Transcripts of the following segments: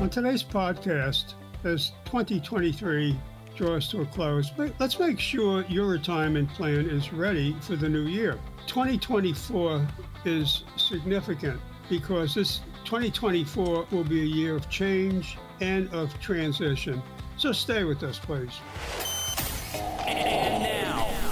On today's podcast, as 2023 draws to a close, let's make sure your retirement plan is ready for the new year. 2024 is significant because this 2024 will be a year of change and of transition. So stay with us, please.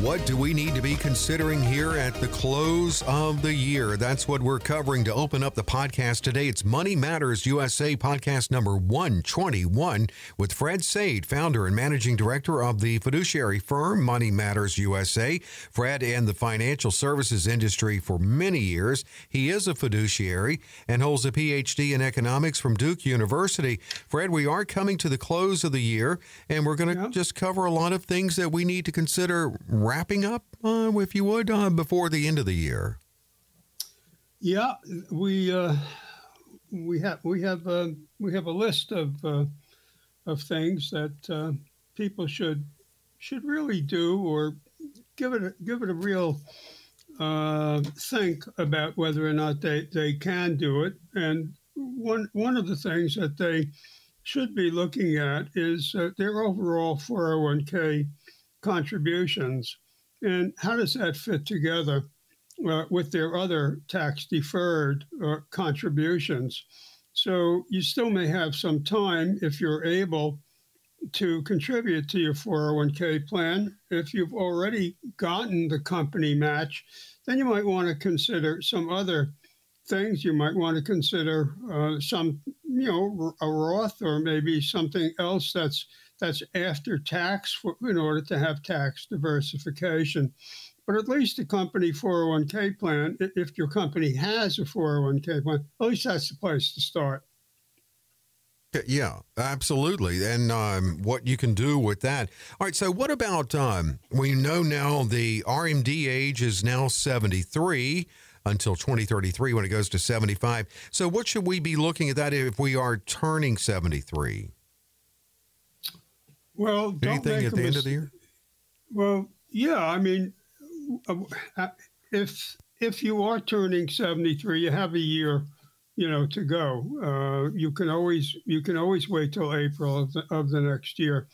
What do we need to be considering here at the close of the year? That's what we're covering to open up the podcast today. It's Money Matters USA podcast number 121 with Fred Saide, founder and managing director of the fiduciary firm Money Matters USA. Fred in the financial services industry for many years. He is a fiduciary and holds a PhD in economics from Duke University. Fred, we are coming to the close of the year and we're going to yeah. just cover a lot of things that we need to consider wrapping up, uh, if you would, uh, before the end of the year? Yeah, we uh, we have we have uh, we have a list of uh, of things that uh, people should should really do or give it a, give it a real think about whether or not they, they can do it. And one one of the things that they should be looking at is their overall 401k contributions. And how does that fit together uh, with their other tax deferred uh, contributions? So you still may have some time if you're able to contribute to your 401k plan. If you've already gotten the company match, then you might want to consider some other things. You might want to consider uh, some, you know, a Roth or maybe something else that's that's after tax for, in order to have tax diversification. But at least a company 401k plan, if your company has a 401k plan, at least that's the place to start. Yeah, absolutely. And um, what you can do with that. All right. So, what about um, we know now the RMD age is now 73 until 2033 when it goes to 75. So, what should we be looking at that if we are turning 73? Well, anything at the end of the year? Well, yeah. I mean, uh, uh, if if you are turning seventy three, you have a year, you know, to go. Uh, you can always you can always wait till April of the, of the next year,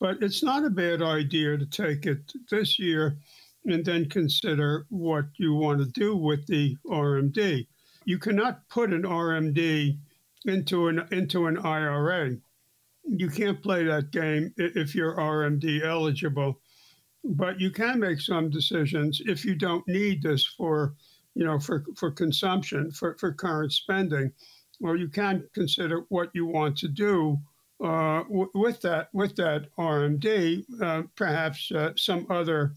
but it's not a bad idea to take it this year, and then consider what you want to do with the RMD. You cannot put an RMD into an into an IRA you can't play that game if you're RMD eligible, but you can make some decisions if you don't need this for, you know, for, for consumption, for, for current spending, or you can consider what you want to do uh, w- with that with that RMD. Uh, perhaps uh, some other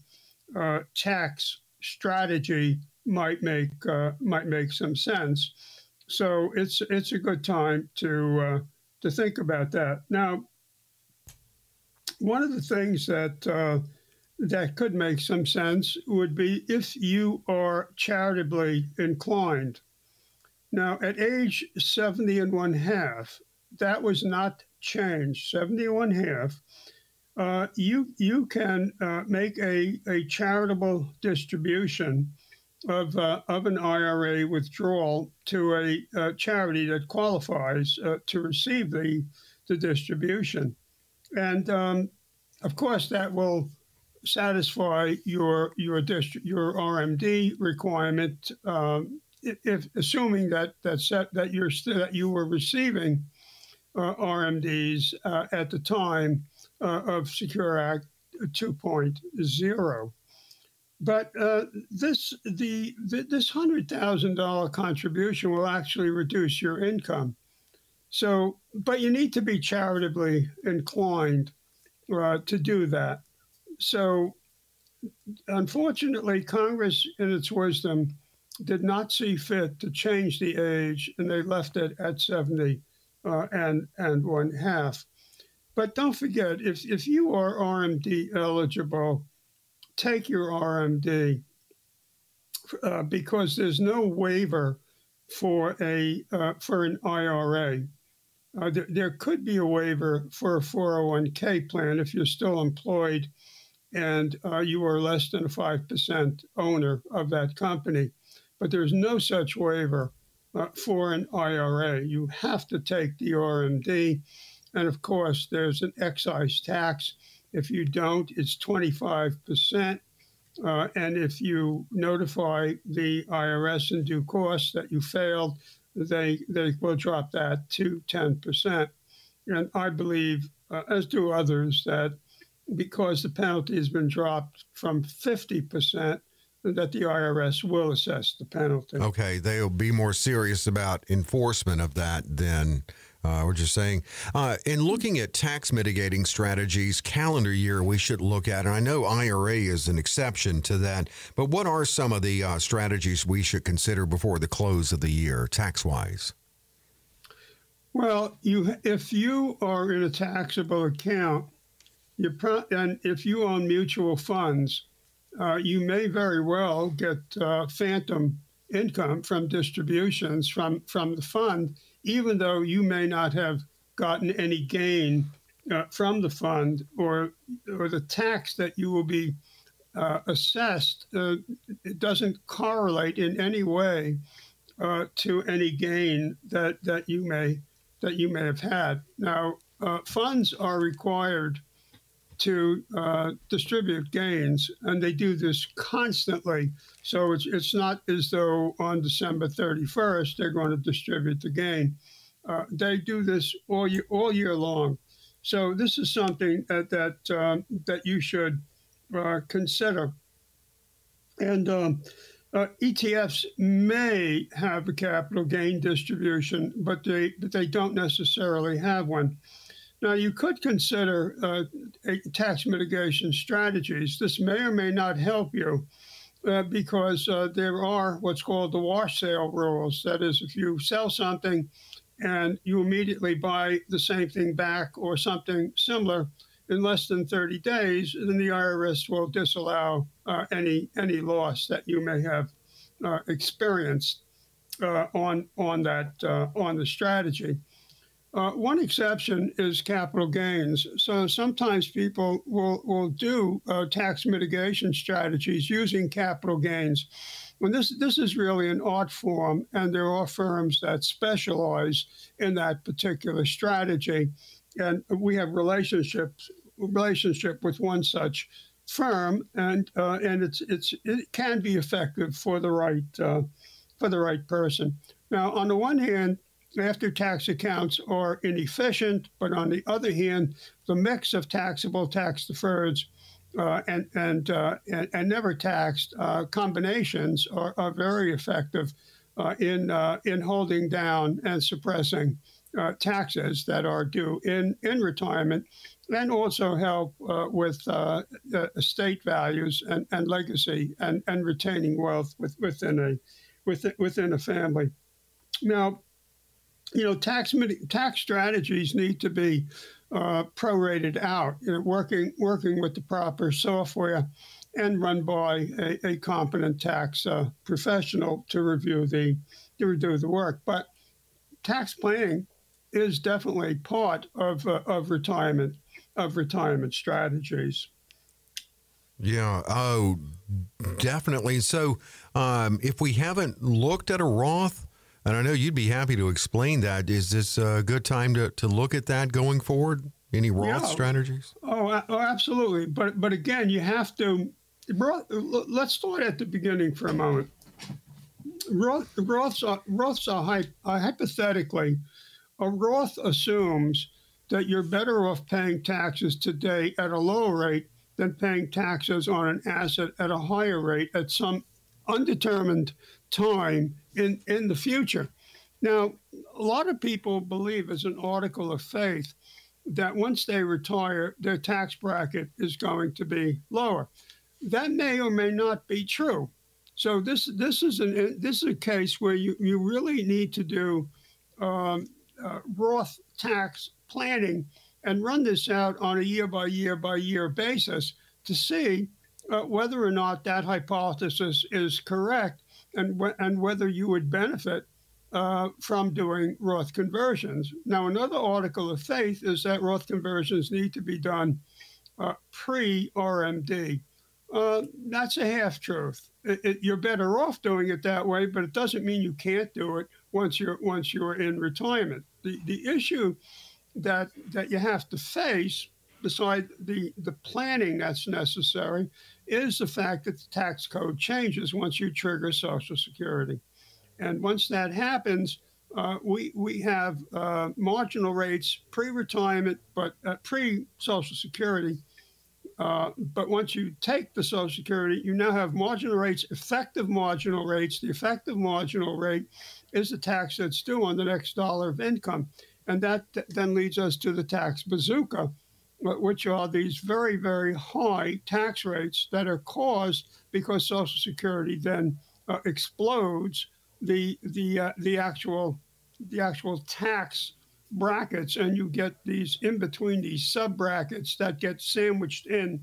uh, tax strategy might make uh, might make some sense. So it's it's a good time to uh, to think about that. Now, one of the things that uh, that could make some sense would be if you are charitably inclined. Now, at age 70 and one half, that was not changed. 70 and one half, uh, you you can uh, make a, a charitable distribution of, uh, of an IRA withdrawal to a, a charity that qualifies uh, to receive the, the distribution. And um, of course, that will satisfy your your dist- your RMD requirement, um, if assuming that that set, that you're st- that you were receiving uh, RMDs uh, at the time uh, of Secure Act 2.0. But uh, this the, the this hundred thousand dollar contribution will actually reduce your income. So, but you need to be charitably inclined uh, to do that. So, unfortunately, Congress, in its wisdom, did not see fit to change the age, and they left it at 70 uh, and and one half. But don't forget, if if you are RMD eligible, take your RMD uh, because there's no waiver for a uh, for an IRA. Uh, there, there, could be a waiver for a 401k plan if you're still employed and uh, you are less than a 5% owner of that company. But there's no such waiver uh, for an IRA. You have to take the RMD. And of course, there's an excise tax. If you don't, it's 25%. Uh, and if you notify the IRS in due course that you failed, they they will drop that to 10%. And I believe, uh, as do others, that because the penalty has been dropped from 50%, that the IRS will assess the penalty. Okay, they'll be more serious about enforcement of that than uh, we're just saying. Uh, in looking at tax mitigating strategies, calendar year we should look at, and I know IRA is an exception to that, but what are some of the uh, strategies we should consider before the close of the year, tax wise? Well, you if you are in a taxable account, you pro- and if you own mutual funds, uh, you may very well get uh, phantom income from distributions from from the fund even though you may not have gotten any gain uh, from the fund or or the tax that you will be uh, assessed, uh, it doesn't correlate in any way uh, to any gain that that you may that you may have had. Now, uh, funds are required to uh, distribute gains, and they do this constantly. So it's, it's not as though on December 31st they're going to distribute the gain. Uh, they do this all year, all year long. So this is something that that, um, that you should uh, consider. And um, uh, ETFs may have a capital gain distribution, but they but they don't necessarily have one. Now, you could consider uh, tax mitigation strategies. This may or may not help you uh, because uh, there are what's called the wash sale rules. That is, if you sell something and you immediately buy the same thing back or something similar in less than 30 days, then the IRS will disallow uh, any any loss that you may have uh, experienced uh, on on that on the strategy. Uh, one exception is capital gains. So sometimes people will, will do uh, tax mitigation strategies using capital gains. When this, this is really an art form, and there are firms that specialize in that particular strategy. And we have relationships relationship with one such firm, and uh, and it's it's it can be effective for the right uh, for the right person. Now, on the one hand, after tax accounts are inefficient, but on the other hand, the mix of taxable, tax deferreds, uh, and and, uh, and, and never taxed uh, combinations are, are, very effective uh, in uh, in holding down and suppressing uh, taxes that are due in in retirement, and also help with estate values and, and legacy and, and retaining wealth with, within a within, within a family. Now, you know, tax tax strategies need to be uh, prorated out, you know, working working with the proper software, and run by a, a competent tax uh, professional to review the to the work. But tax planning is definitely part of uh, of retirement of retirement strategies. Yeah. Oh, definitely. So, um, if we haven't looked at a Roth and I know you'd be happy to explain that. Is this a good time to, to look at that going forward? Any Roth yeah. strategies? Oh, oh, absolutely. But but again, you have to. Let's start at the beginning for a moment. Roth, Roths are, Roths are, uh, hypothetically, a Roth assumes that you're better off paying taxes today at a lower rate than paying taxes on an asset at a higher rate at some undetermined time in, in the future. Now, a lot of people believe, as an article of faith, that once they retire, their tax bracket is going to be lower. that may or may not be true. So this this is an this is a case where you, you really need to do um, uh, Roth tax planning and run this out on a year by year by year basis to see uh, whether or not that hypothesis is correct and and whether you would benefit uh, from doing Roth conversions. Now, another article of faith is that Roth conversions need to be done uh, pre RMD. Uh, that's a half truth. you're better off doing it that way, but it doesn't mean you can't do it once you're once you're in retirement. The the issue that that you have to face, beside the the planning that's necessary, is the fact that the tax code changes once you trigger Social Security. And once that happens, uh, we, we have uh, marginal rates pre retirement, but uh, pre Social Security. Uh, but once you take the Social Security, you now have marginal rates, effective marginal rates. The effective marginal rate is the tax that's due on the next dollar of income. And that then leads us to the tax bazooka, which are these very, very high tax rates that are caused because Social Security then uh, explodes the the uh, the actual the actual tax brackets, and you get these in between these sub brackets that get sandwiched in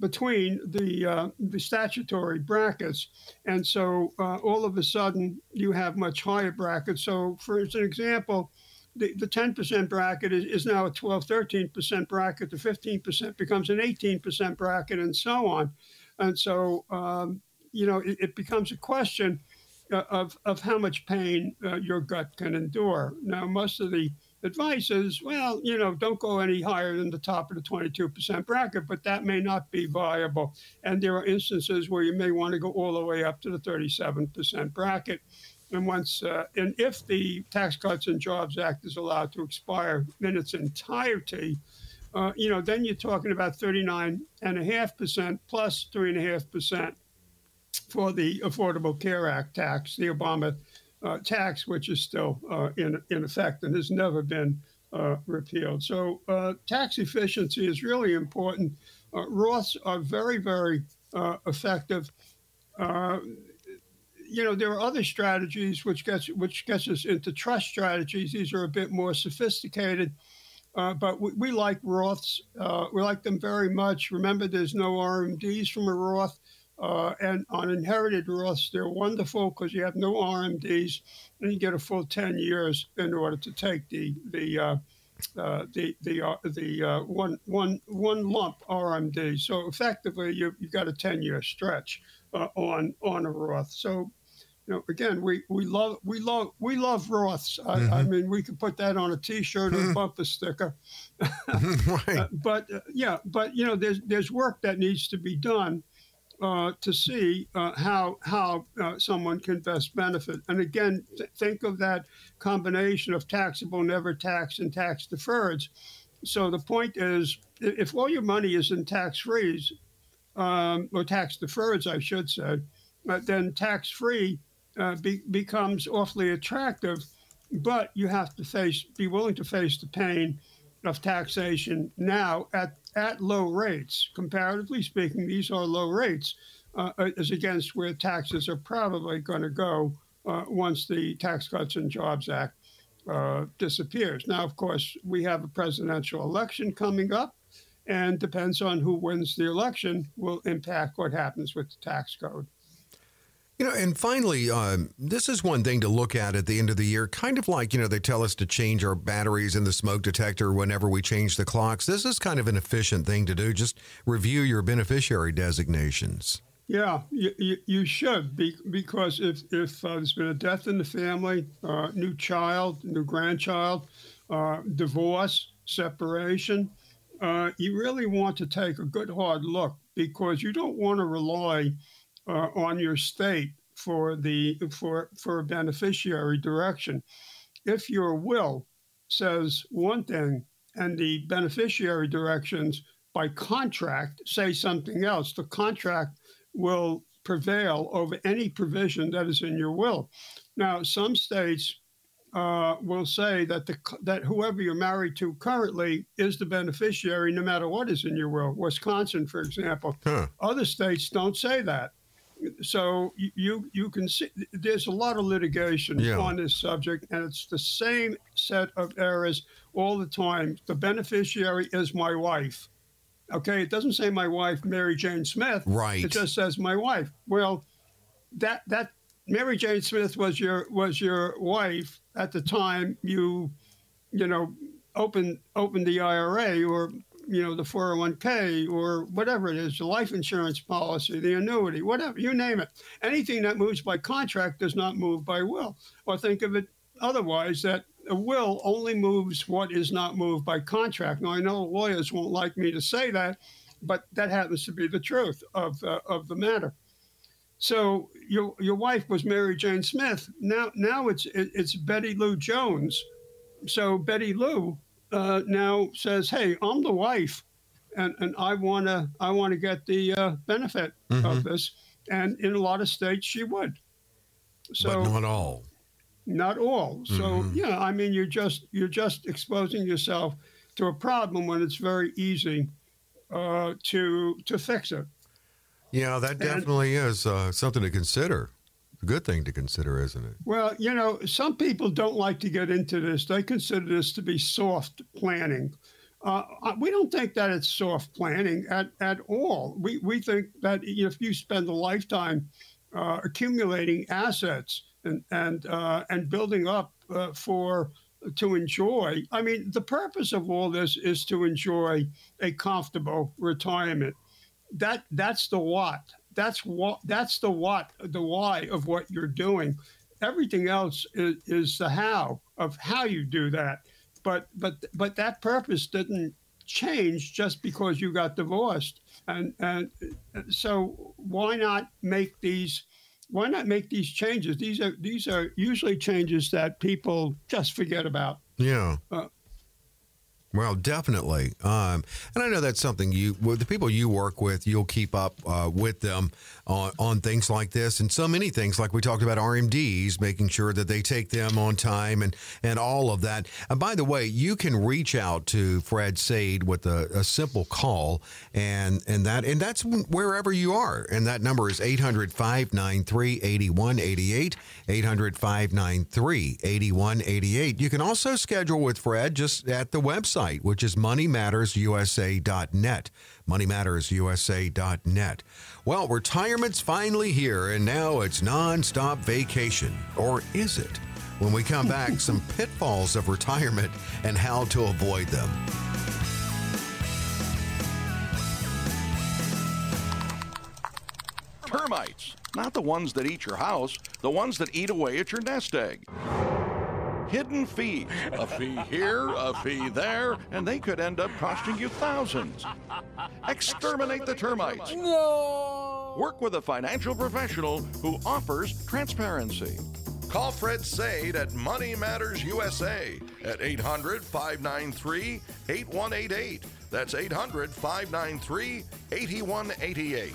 between the uh, the statutory brackets, and so uh, all of a sudden you have much higher brackets. So, for an example, the, the 10% bracket is, is now a 12, 13% bracket. The 15% becomes an 18% bracket, and so on. And so, um, you know, it, it, becomes a question uh, of, of how much pain uh, your gut can endure. Now, most of the advice is, well, you know, don't go any higher than the top of the 22% bracket, but that may not be viable. And there are instances where you may want to go all the way up to the 37% bracket. And once, uh, and if the Tax Cuts and Jobs Act is allowed to expire in its entirety, uh, you know, then you're talking about 39.5% plus 3.5% for the Affordable Care Act tax, the Obama uh, tax, which is still uh, in, in effect and has never been uh, repealed. So uh, tax efficiency is really important. Roths are very, very effective you know, there are other strategies which gets which gets us into trust strategies. These are a bit more sophisticated, uh, but we, we, like Roths. Uh, we like them very much. Remember, there's no RMDs from a Roth, uh, and on inherited Roths, they're wonderful because you have no RMDs, and you get a full 10 years in order to take the the uh, uh, the the uh, the uh, one one one lump RMD. So effectively, you you got a ten year stretch uh, on on a Roth. So you know, again, we, we love we love we love Roths. I, mm-hmm. I mean, we could put that on a T-shirt or a mm-hmm. bumper sticker. right. Uh, but uh, yeah, but you know, there's there's work that needs to be done uh, to see uh, how how uh, someone can best benefit. And again, th- think of that combination of taxable, never taxed, and tax deferreds. So the point is, if all your money is in tax frees um, or tax deferreds, I should say, uh, then tax free uh, be, becomes awfully attractive, but you have to face, be willing to face the pain of taxation now at, at low rates. Comparatively speaking, these are low rates uh, as against where taxes are probably going to go uh, once the Tax Cuts and Jobs Act uh, disappears. Now, of course, we have a presidential election coming up, and depends on who wins the election will impact what happens with the tax code. You know, and finally, um, this is one thing to look at at the end of the year, kind of like, you know, they tell us to change our batteries in the smoke detector whenever we change the clocks. This is kind of an efficient thing to do. Just review your beneficiary designations. Yeah, you, you, should be, because if, if uh, there's been a death in the family, uh, new child, new grandchild, uh, divorce, separation, uh, you really want to take a good hard look because you don't want to rely uh, on your state for the for for a beneficiary direction. If your will says one thing and the beneficiary directions by contract say something else, the contract will prevail over any provision that is in your will. Now, some states uh, will say that the that whoever you're married to currently is the beneficiary, no matter what is in your will. Wisconsin, for example, Huh. other states don't say that. So you you can see there's a lot of litigation Yeah. on this subject, and it's the same set of errors all the time. The beneficiary is my wife. Okay, it doesn't say my wife, Mary Jane Smith. Right. It just says my wife. Well, that that Mary Jane Smith was your was your wife at the time you, you know, opened opened the IRA or you know the 401k or whatever it is, the life insurance policy, the annuity, whatever you name it. Anything that moves by contract does not move by will. Or think of it otherwise that a will only moves what is not moved by contract. Now I know lawyers won't like me to say that, but that happens to be the truth of uh, of the matter. So your your wife was Mary Jane Smith. Now now it's it, it's Betty Lou Jones. So Betty Lou uh, now says, "Hey, I'm the wife, and and I wanna I wanna get the uh, benefit of this." And in a lot of states, she would. So but not all. not all. So yeah, I mean, you're just you're just exposing yourself to a problem when it's very easy uh, to to fix it. Yeah, that definitely is uh, something to consider. Good thing to consider, isn't it? Well, you know, some people don't like to get into this. They consider this to be soft planning. Uh, we don't think that it's soft planning at, at all. We, we think that if you spend a lifetime uh, accumulating assets and and uh, and building up uh, for to enjoy. I mean, the purpose of all this is to enjoy a comfortable retirement. That that's the what. That's what. That's the what. The why of what you're doing. Everything else is, is the how of how you do that. But but but that purpose didn't change just because you got divorced. And and so why not make these? Why not make these changes? These are these are usually changes that people just forget about. Yeah. Uh, well, definitely. Um, and I know that's something you, the people you work with, you'll keep up uh, with them on, on things like this and so many things, like we talked about RMDs, making sure that they take them on time and, and all of that. And by the way, you can reach out to Fred Saide with a, a simple call, and, and that and that's wherever you are. And that number is 800 593 8188. 800 593 8188. You can also schedule with Fred just at the website, which is moneymattersusa.net. Moneymattersusa.net. Well, retirement's finally here, and now it's nonstop vacation. Or is it? When we come back, some pitfalls of retirement and how to avoid them. Termites, not the ones that eat your house, the ones that eat away at your nest egg. Hidden fees. A fee here, a fee there, and they could end up costing you thousands. Exterminate the termites. No! Work with a financial professional who offers transparency. Call Fred Saide at Money Matters USA at 800 593 8188. That's 800 593 8188.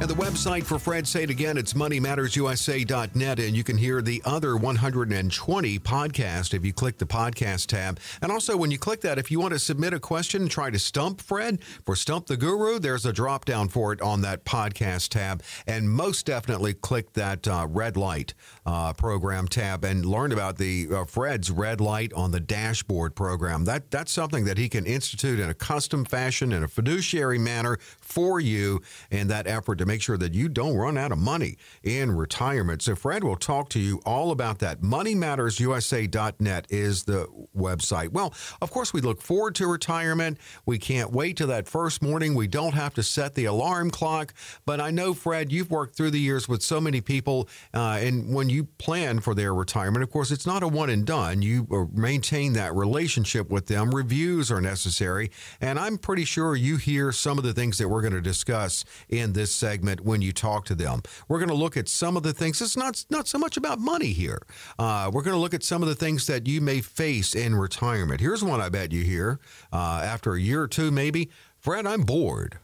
And the website for Fred Saide again, it's moneymattersusa.net. And you can hear the other 120 podcasts if you click the podcast tab. And also, when you click that, if you want to submit a question and try to stump Fred for Stump the Guru, there's a drop down for it on that podcast tab. And most definitely click that uh, red light uh, program tab and learn about the uh, Fred's red light on the dashboard program. That That's something that he can institute in a custom fashion, in a fiduciary manner for you in that effort to make sure that you don't run out of money in retirement. So Fred will talk to you all about that. MoneyMattersUSA.net is the website. Well, of course, we look forward to retirement. We can't wait till that first morning. We don't have to set the alarm clock. But I know, Fred, you've worked through the years with so many people. Uh, and when you plan for their retirement, of course, it's not a one and done. You uh, maintain that relationship with them. Reviews are necessary. And I'm pretty sure you hear some of the things that we're going to discuss in this segment when you talk to them. We're going to look at some of the things. It's not not so much about money here. Uh, we're going to look at some of the things that you may face in retirement. Here's one I bet you hear uh, after a year or two, maybe. Fred, I'm bored.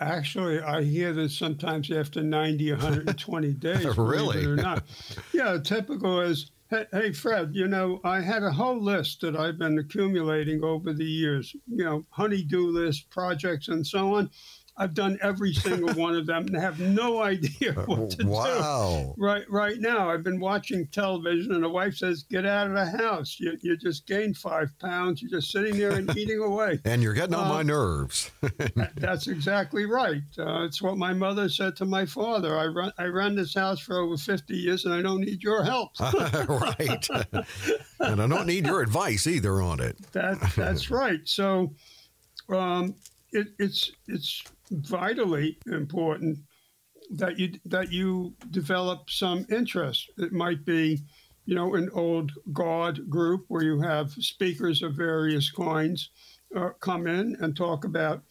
Actually, I hear this sometimes after 90, 120 days. really? Or not. yeah, typical is, hey, Fred, you know, I had a whole list that I've been accumulating over the years, you know, honeydew list, projects, and so on. I've done every single one of them and have no idea what to wow. do. Right, right now, I've been watching television, and the wife says, "Get out of the house! You, you just gained five pounds. You're just sitting there and eating away." And you're getting on Uh, my nerves. That's exactly right. Uh, it's what my mother said to my father. I run, I ran this house for over 50 years, and I don't need your help. right. and I don't need your advice either on it. That that's right. So, um, it, it's it's vitally important that you that you develop some interest. It might be, you know, an old guard group where you have speakers of various kinds uh, come in and talk about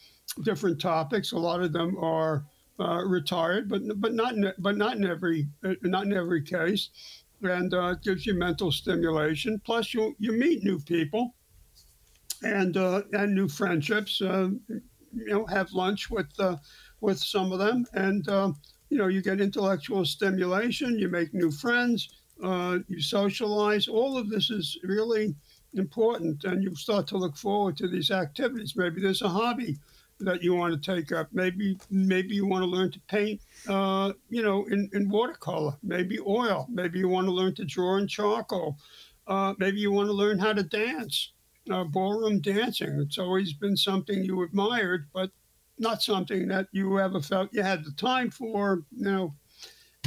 different topics. A lot of them are uh, retired, but but not in, but not in every uh, not in every case, and uh, it gives you mental stimulation. Plus, you you meet new people and uh, and new friendships. You know, have lunch with uh, with some of them, and uh, you know, you get intellectual stimulation. You make new friends. Uh, you socialize. All of this is really important, and you start to look forward to these activities. Maybe there's a hobby that you want to take up. Maybe maybe you want to learn to paint. Uh, you know, in, in watercolor. Maybe oil. Maybe you want to learn to draw in charcoal. Uh, maybe you want to learn how to dance uh, ballroom dancing. It's always been something you admired, but not something that you ever felt you had the time for. You know,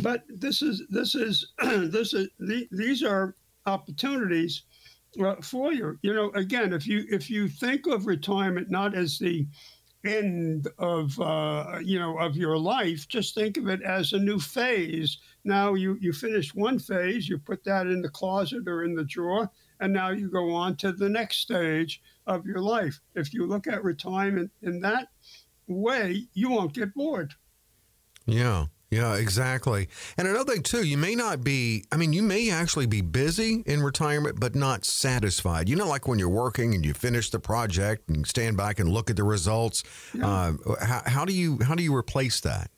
but this is this is this is the, these are opportunities uh, for you. You know, again, if you if you think of retirement not as the end of uh, you know of your life, just think of it as a new phase. Now you you finish one phase, you put that in the closet or in the drawer, and now you go on to the next stage of your life. If you look at retirement in that way, you won't get bored. Yeah. Yeah, exactly. And another thing too, you may not be I mean, you may actually be busy in retirement but not satisfied. You know like when you're working and you finish the project and stand back and look at the results. Uh, how, how do you how do you replace that?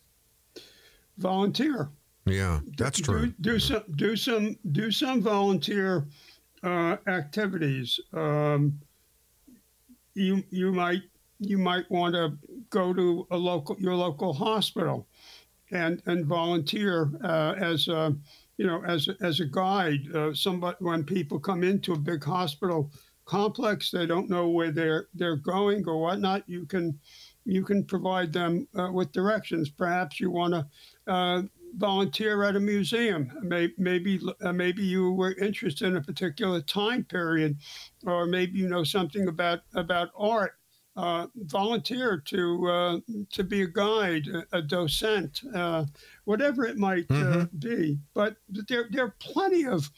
Volunteer. Yeah, that's do, true. Do some do some do some volunteer uh, activities. Um, you you might you might want to go to a local your local hospital and and volunteer uh, as a you know as as a guide. Uh, somebody when people come into a big hospital complex, they don't know where they're they're going or whatnot. You can you can provide them uh, with directions. Perhaps you want to uh, volunteer at a museum. Maybe maybe, uh, you were interested in a particular time period, or maybe you know something about about art. Uh, volunteer to uh, to be a guide, a, a docent, uh, whatever it might uh, be. But there there are plenty of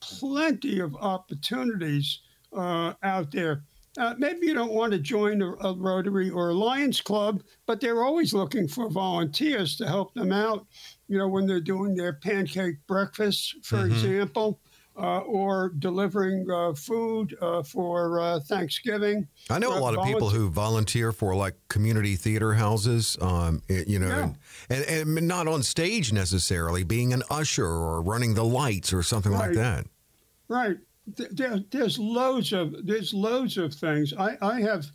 plenty of opportunities uh, out there. Uh, maybe you don't want to join a, a Rotary or a Lions Club, but they're always looking for volunteers to help them out. You know, when they're doing their pancake breakfasts, for example, uh, or delivering uh, food uh, for uh, Thanksgiving. I know a Uh, lot of people who volunteer for like community theater houses, um, you know, Yeah. and, and, and not on stage necessarily, being an usher or running the lights or something like that. Right. There, there's loads of there's loads of things. I, I have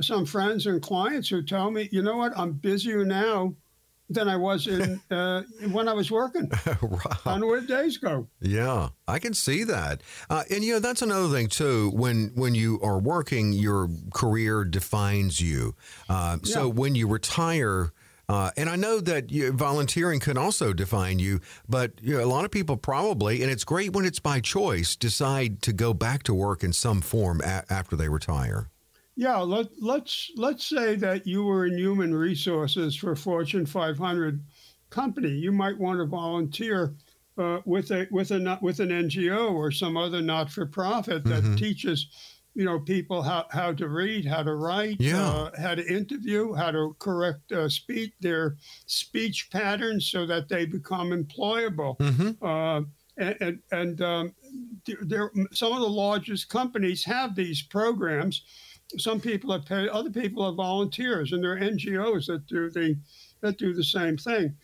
some friends and clients who tell me, you know what, I'm busier now than I was in uh, when I was working. Right. On where days go. Yeah, I can see that. Uh, and you know that's another thing too. When when you are working, your career defines you. Uh, So Yeah. when you retire. Uh, and I know that you, volunteering can also define you, but you know, a lot of people probably, and it's great when it's by choice, decide to go back to work in some form a- after they retire. Yeah, let, let's let's say that you were in human resources for a Fortune 500 company. You might want to volunteer uh, with a with a with an NGO or some other not-for-profit that Mm-hmm. teaches, you know, people how, how to read, how to write, Yeah. uh, how to interview, how to correct uh, speech their speech patterns so that they become employable. Uh, and and, and um, there, there- some of the largest companies have these programs some people are paid, other people are volunteers, and there are NGOs that do the that do the same thing.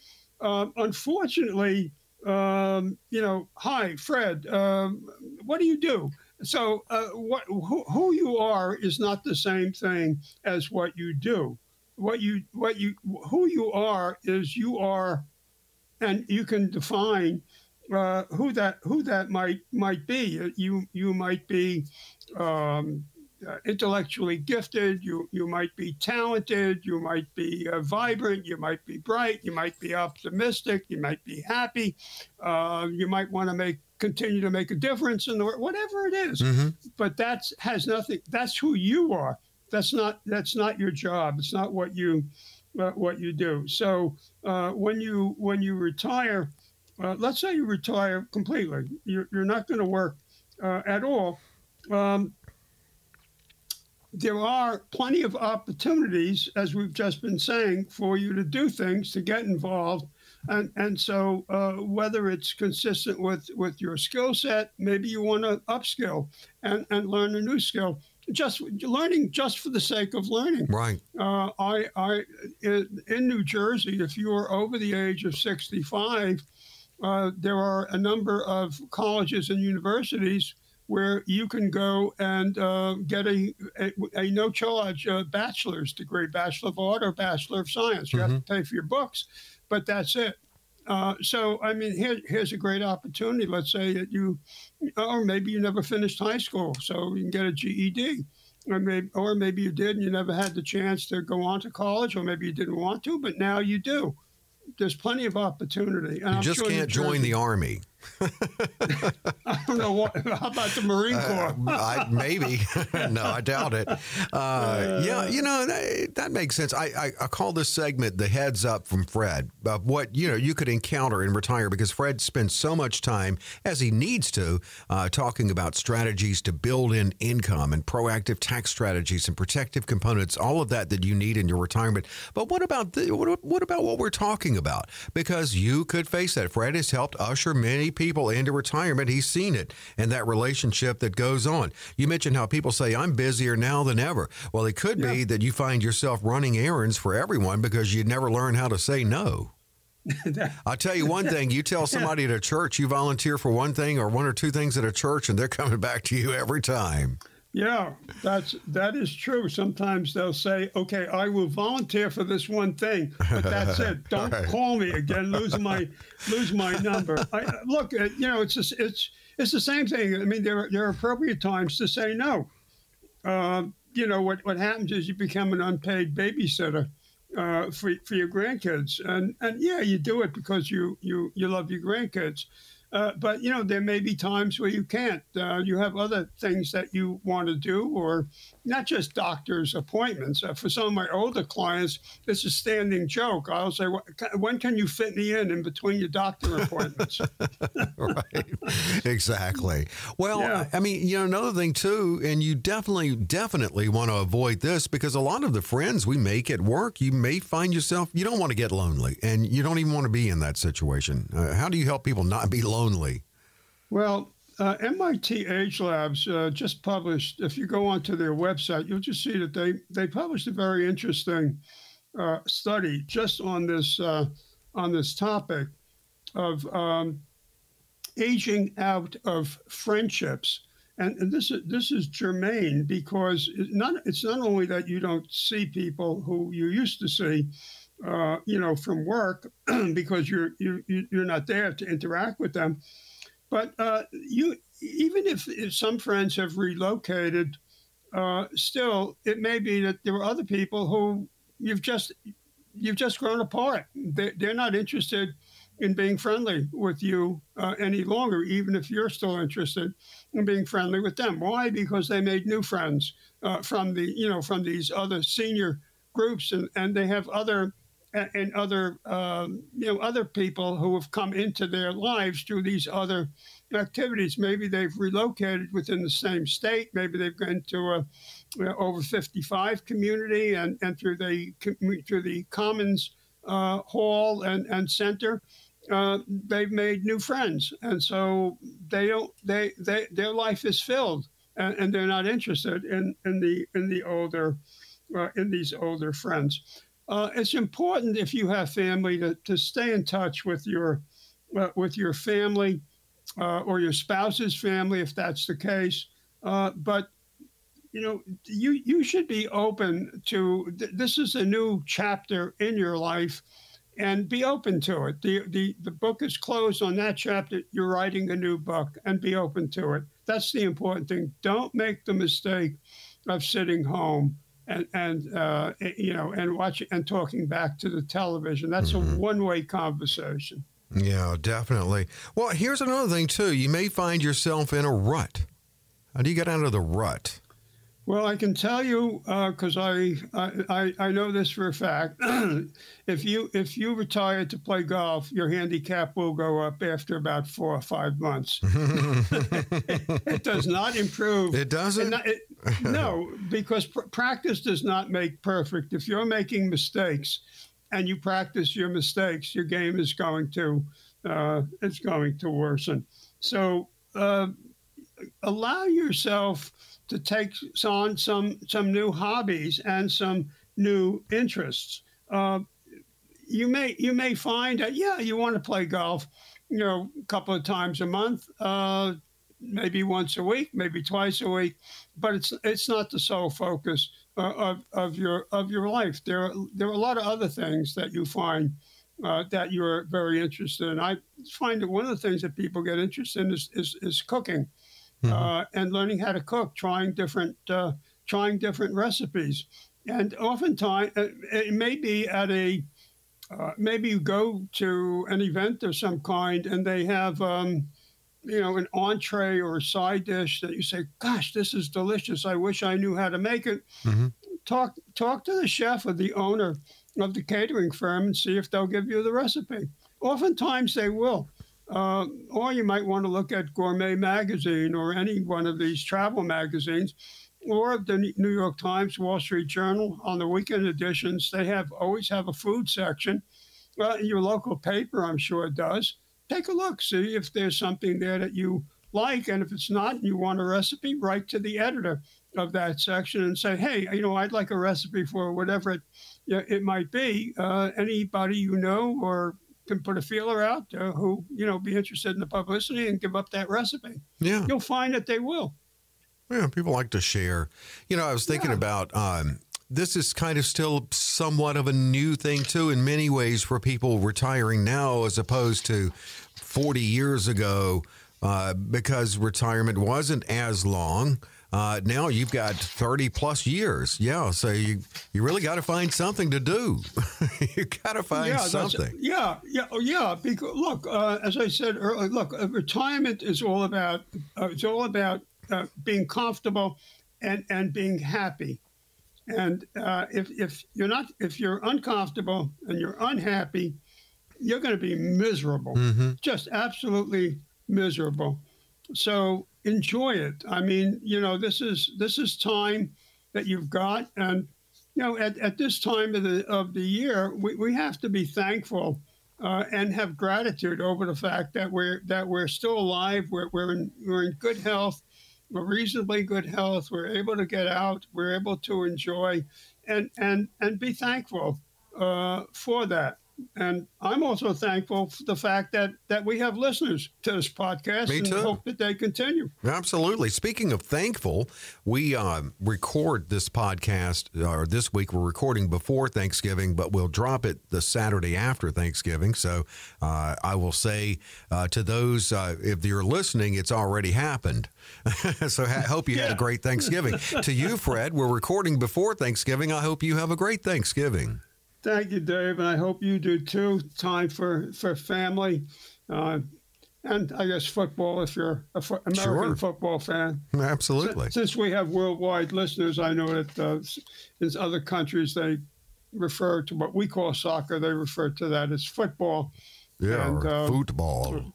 Uh, unfortunately, um, you know, hi, Fred, um, what do you do? So, uh, what who, who you are is not the same thing as what you do. What you what you who you are is you are, and you can define uh, who that who that might might be. You you might be um, uh, intellectually gifted, you you might be talented, you might be uh, vibrant, you might be bright, you might be optimistic, you might be happy, uh, you might want to make continue to make a difference in the world, whatever it is. Mm-hmm. But that's has nothing. That's who you are. That's not that's not your job. It's not what you uh, what you do. So uh, when you when you retire, uh, let's say you retire completely, you're, you're not going to work at all. Um, there are plenty of opportunities, as we've just been saying, for you to do things, to get involved. And, and so, uh, whether it's consistent with, with your skill set, maybe you want to upskill and, and learn a new skill. Just learning just for the sake of learning. Right. Uh, I, I, in New Jersey, if you are over the age of 65, uh, there are a number of colleges and universities where you can go and uh, get a, a, a no charge uh, bachelor's degree, Bachelor of Art or Bachelor of Science. You mm-hmm. have to pay for your books, but that's it. Uh, so, I mean, here, here's a great opportunity. Let's say that you, or maybe you never finished high school, so you can get a GED. Or maybe, or maybe you did and you never had the chance to go on to college, or maybe you didn't want to, but now you do. There's plenty of opportunity. And you I'm just sure can't join the Army. I don't know what. How about the Marine uh, Corps? Uh, I, maybe. no, I doubt it. Uh, yeah, you know that, that makes sense. I, I, I, call this segment the heads up from Fred of what you know you could encounter in retire because Fred spends so much time as he needs to uh, talking about strategies to build in income and proactive tax strategies and protective components, all of that that you need in your retirement. But what about the, what, what about what we're talking about? Because you could face that. Fred has helped usher many people into retirement. He's seen it and that relationship that goes on. You mentioned how people say, I'm busier now than ever. Well, it could yeah. be that you find yourself running errands for everyone because you never learn how to say no. I'll tell you one thing. You tell somebody at a church you volunteer for one thing or one or two things at a church, and they're coming back to you every time. Yeah, that's that is true. Sometimes they'll say, "Okay, I will volunteer for this one thing, but that's it. Don't right. call me again. Lose my lose my number." I, look, uh, you know, it's just, it's it's the same thing. I mean, there there are appropriate times to say no. Uh, you know what what happens is you become an unpaid babysitter uh, for for your grandkids, and and yeah, you do it because you you you love your grandkids. Uh, but you know, there may be times where you can't. Uh, you have other things that you want to do, or not just doctor's appointments. Uh, for some of my older clients, it's a standing joke. I'll say, "When can you fit me in in between your doctor appointments?" right, exactly. Well, yeah. I mean, you know, another thing too, and you definitely, definitely want to avoid this because a lot of the friends we make at work, you may find yourself you don't want to get lonely, and you don't even want to be in that situation. Uh, how do you help people not be lonely? Lonely? Well, uh, MIT Age Labs uh, just published. If you go onto their website, you'll just see that they they published a very interesting uh, study just on this uh, on this topic of um, aging out of friendships. And, and, this is this is germane because it's not it's not only that you don't see people who you used to see, uh, you know, from work because you're you, you're not there to interact with them. But uh, you even if, if, some friends have relocated, uh, still it may be that there are other people who you've just you've just grown apart. They, they're not interested in being friendly with you uh, any longer, even if you're still interested in being friendly with them. Why? Because they made new friends uh, from the you know from these other senior groups, and, and they have other and other um, you know other people who have come into their lives through these other activities. Maybe they've relocated within the same state. Maybe they've gone to a you know, over 55 community and, and through the through the Commons uh, Hall and, and Center. Uh, they've made new friends, and so they don't. They, they their life is filled and, and they're not interested in, in the in the older uh, in these older friends. Uh, it's important if you have family to, to stay in touch with your uh, with your family uh, or your spouse's family if that's the case. Uh, but you know, you you should be open to th- this is a new chapter in your life, and be open to it. the the The book is closed on that chapter. You're writing a new book, and be open to it. That's the important thing. Don't make the mistake of sitting home and and uh, you know and watching and talking back to the television. That's mm-hmm. a one way conversation. Yeah, definitely. Well, here's another thing too. You may find yourself in a rut. How do you get out of the rut? Well, I can tell you because uh, I, I I know this for a fact. if you if you retire to play golf, your handicap will go up after about four or five months. it, it, does not improve. It doesn't. It, it, no, because pr- practice does not make perfect. If you're making mistakes, and you practice your mistakes, your game is going to uh, it's going to worsen. So uh, allow yourself to take on some some new hobbies and some new interests. Uh, you may you may find that yeah you want to play golf, you know, a couple of times a month, uh, maybe once a week, maybe twice a week, but it's it's not the sole focus uh, of, of your of your life. There are, there are a lot of other things that you find. Uh, that you're very interested in. I find that one of the things that people get interested in is, is, is cooking mm-hmm. uh, and learning how to cook, trying different uh, trying different recipes, and oftentimes uh, it may be at a uh, maybe you go to an event of some kind and they have um, you know an entree or a side dish that you say, "Gosh, this is delicious! I wish I knew how to make it." Mm-hmm. Talk talk to the chef or the owner of the catering firm and see if they'll give you the recipe. Oftentimes they will. Uh, or you might want to look at Gourmet Magazine or any one of these travel magazines, or the New York Times, Wall Street Journal. On the weekend editions, they have always have a food section. Well, your local paper, I'm sure, does. Take a look, see if there's something there that you like, and if it's not, and you want a recipe, write to the editor of that section and say, hey, you know, I'd like a recipe for whatever it, it might be. Uh, anybody you know or can put a feeler out uh, who you know be interested in the publicity and give up that recipe. Yeah, you'll find that they will. Yeah, people like to share. You know, I was thinking yeah. about um, this is kind of still somewhat of a new thing too, in many ways, for people retiring now as opposed to 40 years ago, uh, because retirement wasn't as long. Uh, now you've got 30 plus years. Yeah. So you, you really got to find something to do. you got to find yeah, something. Yeah. Yeah. Oh, yeah. Because look, uh, as I said earlier, look, uh, retirement is all about, uh, it's all about uh, being comfortable and, and being happy. And uh, if, if you're not, if you're uncomfortable and you're unhappy, you're going to be miserable, mm-hmm. just absolutely miserable. So enjoy it. I mean, you know, this is this is time that you've got, and you know, at, at this time of the of the year, we, we have to be thankful uh, and have gratitude over the fact that we're that we're still alive. We're we're in we're in good health, we're reasonably good health. We're able to get out. We're able to enjoy, and and and be thankful uh, for that. And I'm also thankful for the fact that that we have listeners to this podcast. Me too. Hope that they continue. Absolutely. Speaking of thankful, we uh, record this podcast, or this week we're recording before Thanksgiving, but we'll drop it the Saturday after Thanksgiving. So uh, I will say uh, to those, uh, if you're listening, it's already happened. so I hope you yeah. had a great Thanksgiving. to you, Fred, we're recording before Thanksgiving. I hope you have a great Thanksgiving. Thank you, Dave, and I hope you do too. Time for for family, uh, and I guess football if you're an fo- American sure. football fan. Absolutely. S- since we have worldwide listeners, I know that uh, in other countries they refer to what we call soccer. They refer to that as football. Yeah, and, uh, football.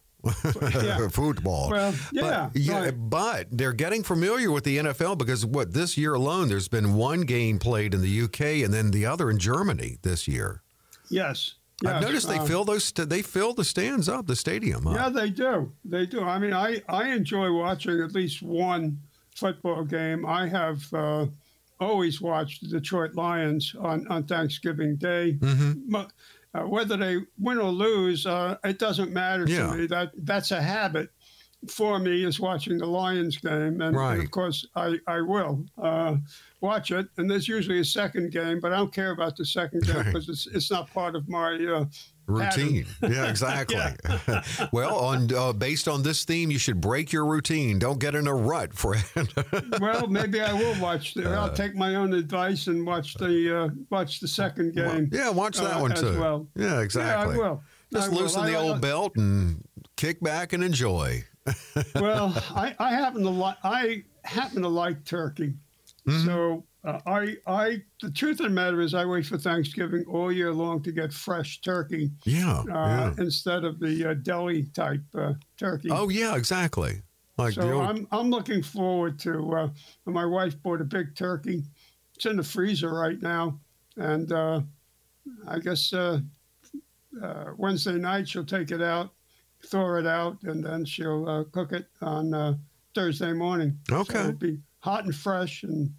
Yeah. football. Well, yeah, but, yeah, right. but they're getting familiar with the NFL because what this year alone, there's been one game played in the UK and then the other in Germany this year. Yes. Yes, I've noticed they um, fill those. They fill the stands up, the stadium. Yeah, they do. They do. I mean, I I enjoy watching at least one football game, I have uh, always watched the Detroit Lions on, on Thanksgiving Day. Mm-hmm. Uh, whether they win or lose, uh, it doesn't matter Yeah. to me. That that's a habit for me is watching the Lions game, and, and of course I I will uh, watch it. And there's usually a second game, but I don't care about the second game Right. because it's it's not part of my uh, Routine. Yeah, exactly. well, on uh, based on this theme, you should break your routine. Don't get in a rut, friend. well, maybe I will watch. The, Uh, I'll take my own advice and watch the uh, watch the second game. yeah, watch that uh, one too. well. Yeah, exactly. Yeah, I will. Just I will. loosen the I- old I- belt and kick back and enjoy. well, I, I happen to like I happen to like turkey, Mm-hmm. so uh, I I the truth of the matter is I wait for Thanksgiving all year long to get fresh turkey Yeah, uh, yeah. instead of the uh, deli type uh, turkey. Oh, yeah, exactly. Like so old, I'm I'm looking forward to. Uh, my wife bought a big turkey. It's in the freezer right now, and uh, I guess uh, uh, Wednesday night she'll take it out, thaw it out, and then she'll uh, cook it on uh, Thursday morning. Okay. so it'll be hot and fresh, and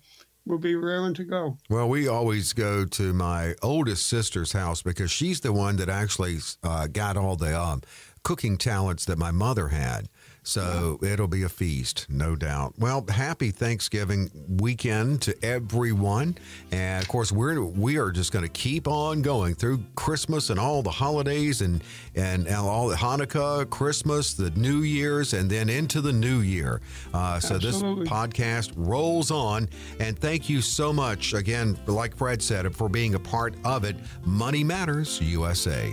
we'll be raring to go. Well, we always go to my oldest sister's house because she's the one that actually uh, got all the um, cooking talents that my mother had. So it'll be a feast, no doubt. Well, happy Thanksgiving weekend to everyone, and of course we're we are just going to keep on going through Christmas and all the holidays and and all Hanukkah, Christmas, the New Year's, and then into the New Year. Uh, so this podcast rolls on. And thank you so much again, like Fred said, for being a part of it. Money Matters USA.